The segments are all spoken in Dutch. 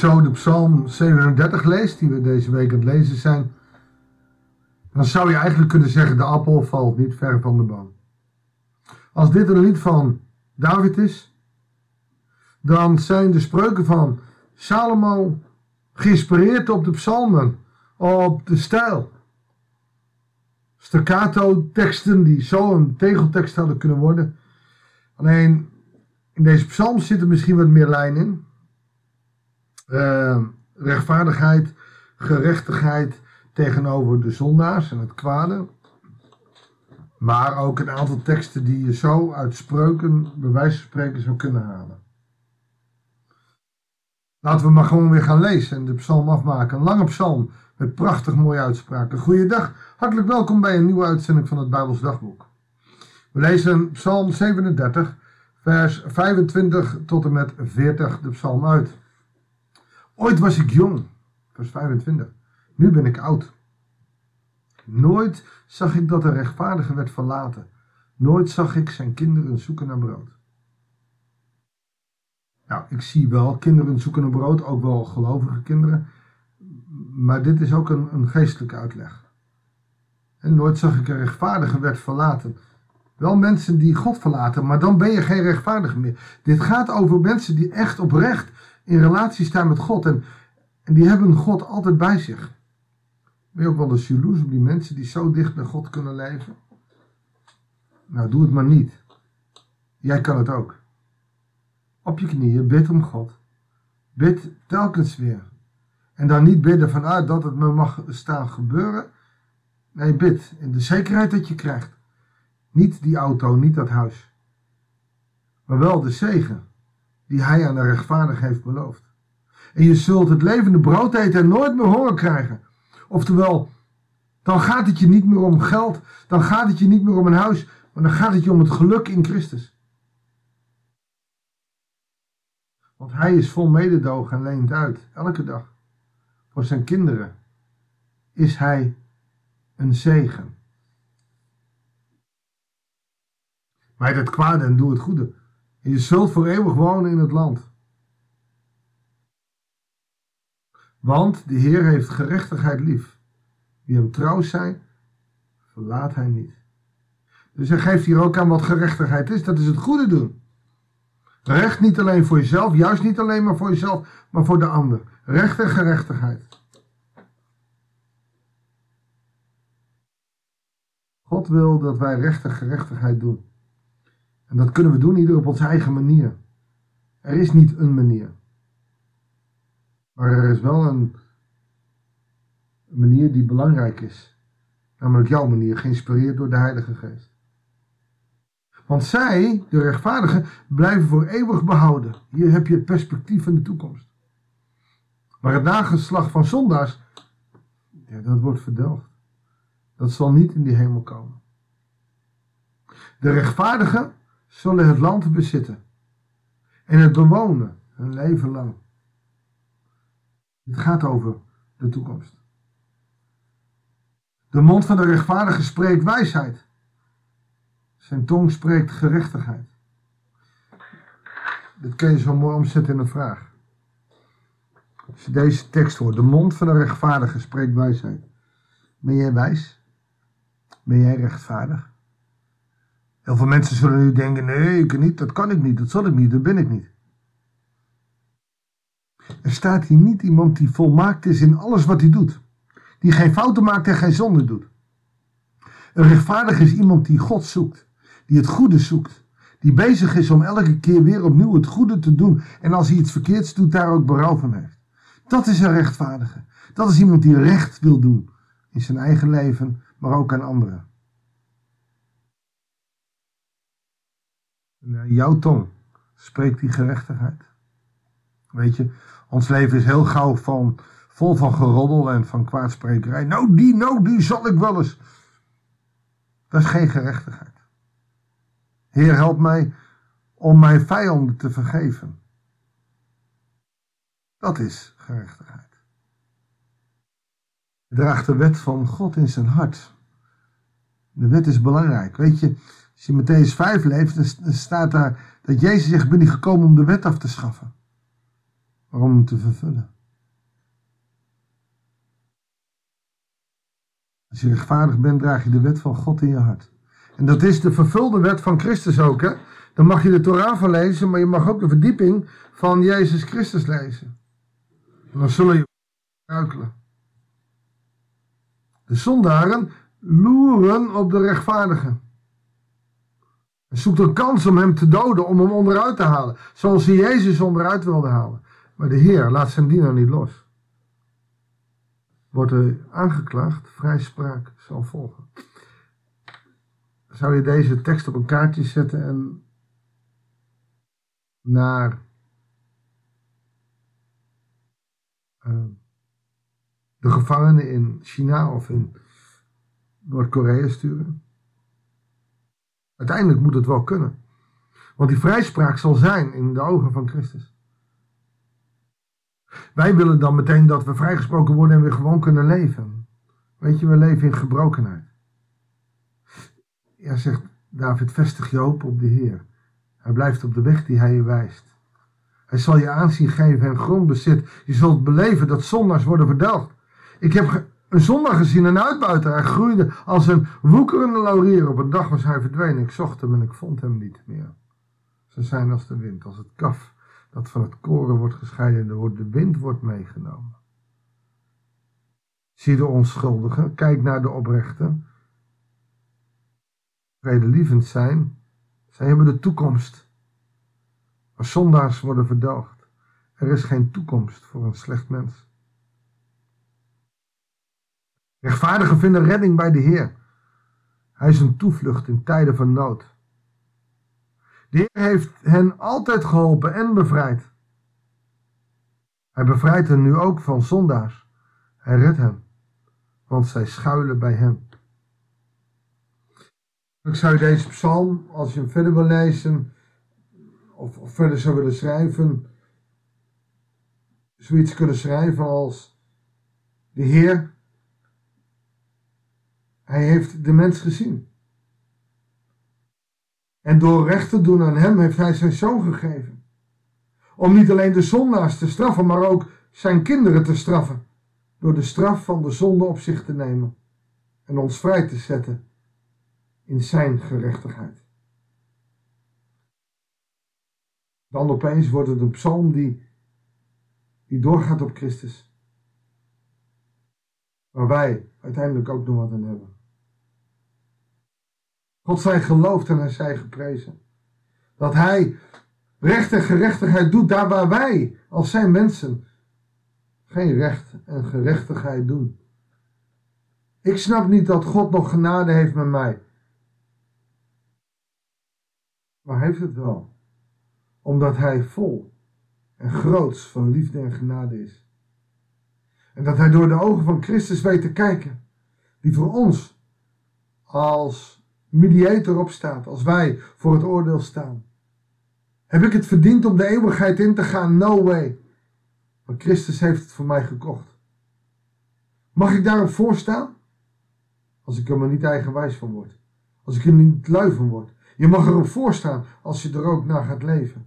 zo de Psalm 37 leest, die we deze week aan het lezen zijn, dan zou je eigenlijk kunnen zeggen: de appel valt niet ver van de boom. Als dit een lied van David is, dan zijn de spreuken van Salomo geïnspireerd op de psalmen, op de stijl. Staccato teksten die zo een tegeltekst hadden kunnen worden. Alleen in deze psalm zit er misschien wat meer lijn in. Uh, rechtvaardigheid, gerechtigheid tegenover de zondaars en het kwade. Maar ook een aantal teksten die je zo uit spreuken, bij van spreken, zou kunnen halen. Laten we maar gewoon weer gaan lezen en de psalm afmaken. Een lange psalm met prachtig mooie uitspraken. Goeiedag, hartelijk welkom bij een nieuwe uitzending van het Bijbels Dagboek. We lezen psalm 37, vers 25 tot en met 40 de psalm uit. Ooit was ik jong, vers 25. Nu ben ik oud. Nooit zag ik dat een rechtvaardige werd verlaten. Nooit zag ik zijn kinderen zoeken naar brood. Nou, ik zie wel kinderen zoeken naar brood, ook wel gelovige kinderen. Maar dit is ook een, een geestelijke uitleg. En nooit zag ik een rechtvaardige werd verlaten. Wel mensen die God verlaten, maar dan ben je geen rechtvaardige meer. Dit gaat over mensen die echt oprecht in relatie staan met God. En, en die hebben God altijd bij zich. Ben je ook wel eens jaloers op die mensen die zo dicht bij God kunnen leven? Nou, doe het maar niet. Jij kan het ook. Op je knieën, bid om God. Bid telkens weer. En dan niet bidden vanuit dat het me mag staan gebeuren. Nee, bid in de zekerheid dat je krijgt. Niet die auto, niet dat huis. Maar wel de zegen die hij aan de rechtvaardig heeft beloofd. En je zult het levende brood eten en nooit meer honger krijgen. Oftewel, dan gaat het je niet meer om geld, dan gaat het je niet meer om een huis, maar dan gaat het je om het geluk in Christus. Want hij is vol mededogen en leent uit, elke dag. Voor zijn kinderen is hij een zegen. Maar het kwade en doe het goede. En je zult voor eeuwig wonen in het land. Want de Heer heeft gerechtigheid lief. Wie hem trouw zijn, verlaat hij niet. Dus hij geeft hier ook aan wat gerechtigheid is. Dat is het goede doen. Recht niet alleen voor jezelf, juist niet alleen maar voor jezelf, maar voor de ander. Recht en gerechtigheid. God wil dat wij recht en gerechtigheid doen. En dat kunnen we doen ieder op onze eigen manier. Er is niet een manier. Maar er is wel een, manier die belangrijk is. Namelijk jouw manier, geïnspireerd door de Heilige Geest. Want zij, de rechtvaardigen, blijven voor eeuwig behouden. Hier heb je het perspectief van de toekomst. Maar het nageslag van zondaars, ja, dat wordt verdelgd. Dat zal niet in die hemel komen. De rechtvaardigen zullen het land bezitten en het bewonen hun leven lang. Het gaat over de toekomst. De mond van de rechtvaardige spreekt wijsheid. Zijn tong spreekt gerechtigheid. Dit kun je zo mooi omzetten in een vraag. Als je deze tekst hoort, de mond van de rechtvaardige spreekt wijsheid. Ben jij wijs? Ben jij rechtvaardig? Heel veel mensen zullen nu denken, nee, ik niet, dat kan ik niet, dat zal ik niet, dat ben ik niet. Er staat hier niet iemand die volmaakt is in alles wat hij doet. Die geen fouten maakt en geen zonde doet. Een rechtvaardig is iemand die God zoekt. Die het goede zoekt. Die bezig is om elke keer weer opnieuw het goede te doen. En als hij iets verkeerds doet, daar ook berouw van heeft. Dat is een rechtvaardige. Dat is iemand die recht wil doen. In zijn eigen leven, maar ook aan anderen. En eh, jouw tong spreekt die gerechtigheid. Weet je, ons leven is heel gauw van, vol van geroddel en van kwaadsprekerij. Nou die, nou die zal ik wel eens. Dat is geen gerechtigheid. Heer, help mij om mijn vijanden te vergeven. Dat is gerechtigheid. Hij draagt de wet van God in zijn hart. De wet is belangrijk. Weet je, als je Matthäus 5 leeft, dan staat daar dat Jezus zegt, ben ik gekomen om de wet af te schaffen. maar om hem te vervullen. Als je rechtvaardig bent, draag je de wet van God in je hart. En dat is de vervulde wet van Christus ook. Hè? Dan mag je de Torah van lezen, maar je mag ook de verdieping van Jezus Christus lezen. En dan zullen je struikelen. De zondaren loeren op de rechtvaardigen. Zoekt een kans om hem te doden, om hem onderuit te halen. Zoals hij Jezus onderuit wilde halen. Maar de Heer laat zijn dienaar niet los. Wordt er aangeklaagd, vrijspraak zal volgen. Zou je deze tekst op een kaartje zetten en naar uh, de gevangenen in China of in Noord-Korea sturen? Uiteindelijk moet het wel kunnen. Want die vrijspraak zal zijn in de ogen van Christus. Wij willen dan meteen dat we vrijgesproken worden en weer gewoon kunnen leven. Weet je, we leven in gebrokenheid. Ja, zegt David, vestig je hoop op de Heer. Hij blijft op de weg die hij je wijst. Hij zal je aanzien geven en grondbezit. Je zult beleven dat zondags worden verdelgd. Ik heb een zondag gezien, een uitbuiter. Hij groeide als een woekerende laurier. Op een dag was hij verdwenen. Ik zocht hem en ik vond hem niet meer. Ze zijn als de wind, als het kaf dat van het koren wordt gescheiden de wind wordt meegenomen. Zie de onschuldigen, kijk naar de oprechten. Vredelievend zijn, zij hebben de toekomst. Maar zondaars worden verdelgd. Er is geen toekomst voor een slecht mens. Rechtvaardigen vinden redding bij de Heer. Hij is een toevlucht in tijden van nood. De Heer heeft hen altijd geholpen en bevrijd. Hij bevrijdt hen nu ook van zondaars. Hij redt hen, want zij schuilen bij hem. Ik zou deze psalm, als je hem verder wil lezen, of, of verder zou willen schrijven, zoiets kunnen schrijven als de Heer, hij heeft de mens gezien. En door recht te doen aan hem heeft hij zijn zoon gegeven. Om niet alleen de zondaars te straffen, maar ook zijn kinderen te straffen. Door de straf van de zonde op zich te nemen. En ons vrij te zetten in zijn gerechtigheid. Dan opeens wordt het een psalm die, die doorgaat op Christus. Waar wij uiteindelijk ook nog wat aan hebben. God zij geloofd en hij zij geprezen. Dat hij recht en gerechtigheid doet daar waar wij als zijn mensen geen recht en gerechtigheid doen. Ik snap niet dat God nog genade heeft met mij. Maar heeft het wel. Omdat hij vol en groots van liefde en genade is. En dat hij door de ogen van Christus weet te kijken. Die voor ons als mediator opstaat, als wij voor het oordeel staan. Heb ik het verdiend om de eeuwigheid in te gaan? No way. Maar Christus heeft het voor mij gekocht. Mag ik daarop voorstaan? Als ik er maar niet eigenwijs van word. Als ik er niet lui van word. Je mag erop voorstaan als je er ook naar gaat leven.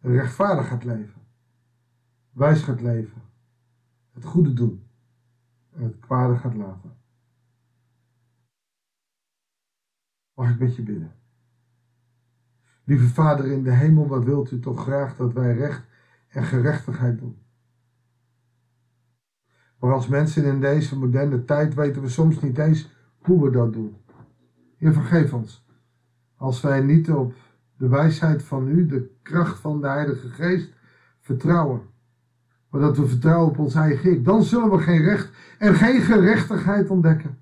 Rechtvaardig gaat leven. Wijs gaat leven. Het goede doen. En het kwade gaat laten. Mag ik met je bidden? Lieve Vader in de hemel, wat wilt u toch graag dat wij recht en gerechtigheid doen? Maar als mensen in deze moderne tijd weten we soms niet eens hoe we dat doen. Heer, vergeef ons. Als wij niet op de wijsheid van u, de kracht van de Heilige Geest, vertrouwen. Maar dat we vertrouwen op ons eigen ik. Dan zullen we geen recht en geen gerechtigheid ontdekken.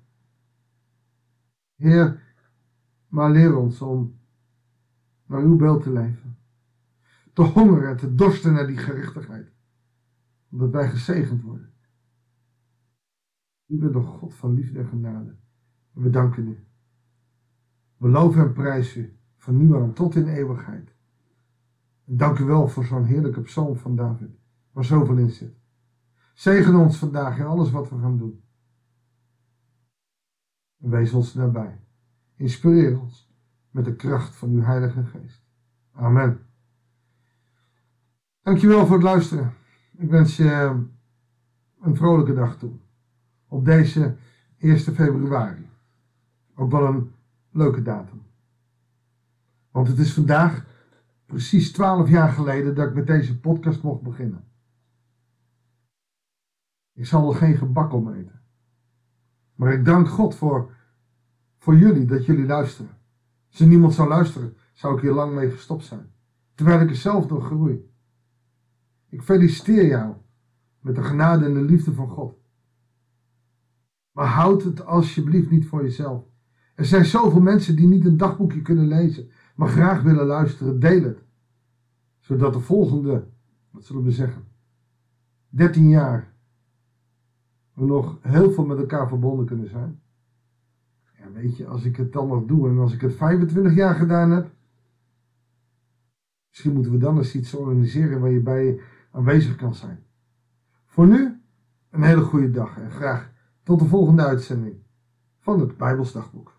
Heer, maar leer ons om naar uw beeld te leven. Te hongeren en te dorsten naar die gerechtigheid. Omdat wij gezegend worden. U bent de God van liefde en genade. En we danken u. We loven en prijzen u van nu aan tot in eeuwigheid. Dank u wel voor zo'n heerlijke psalm van David, waar zoveel in zit. Zegen ons vandaag in alles wat we gaan doen. En wees ons nabij. Inspireer ons met de kracht van uw Heilige Geest. Amen. Dankjewel voor het luisteren. Ik wens je een vrolijke dag toe. Op deze 1 februari. Ook wel een leuke datum. Want het is vandaag precies 12 jaar geleden dat ik met deze podcast mocht beginnen. Ik zal er geen gebak om eten. Maar ik dank God voor, voor jullie, dat jullie luisteren. Als niemand zou luisteren, zou ik hier lang mee gestopt zijn. Terwijl ik er zelf door groei. Ik feliciteer jou met de genade en de liefde van God. Maar houd het alsjeblieft niet voor jezelf. Er zijn zoveel mensen die niet een dagboekje kunnen lezen, maar graag willen luisteren. Deel het. Zodat de volgende, wat zullen we zeggen, 13 jaar we nog heel veel met elkaar verbonden kunnen zijn. Ja, weet je, als ik het dan nog doe en als ik het 25 jaar gedaan heb, misschien moeten we dan eens iets organiseren waar je bij aanwezig kan zijn. Voor nu, een hele goede dag en graag tot de volgende uitzending van het Bijbelsdagboek.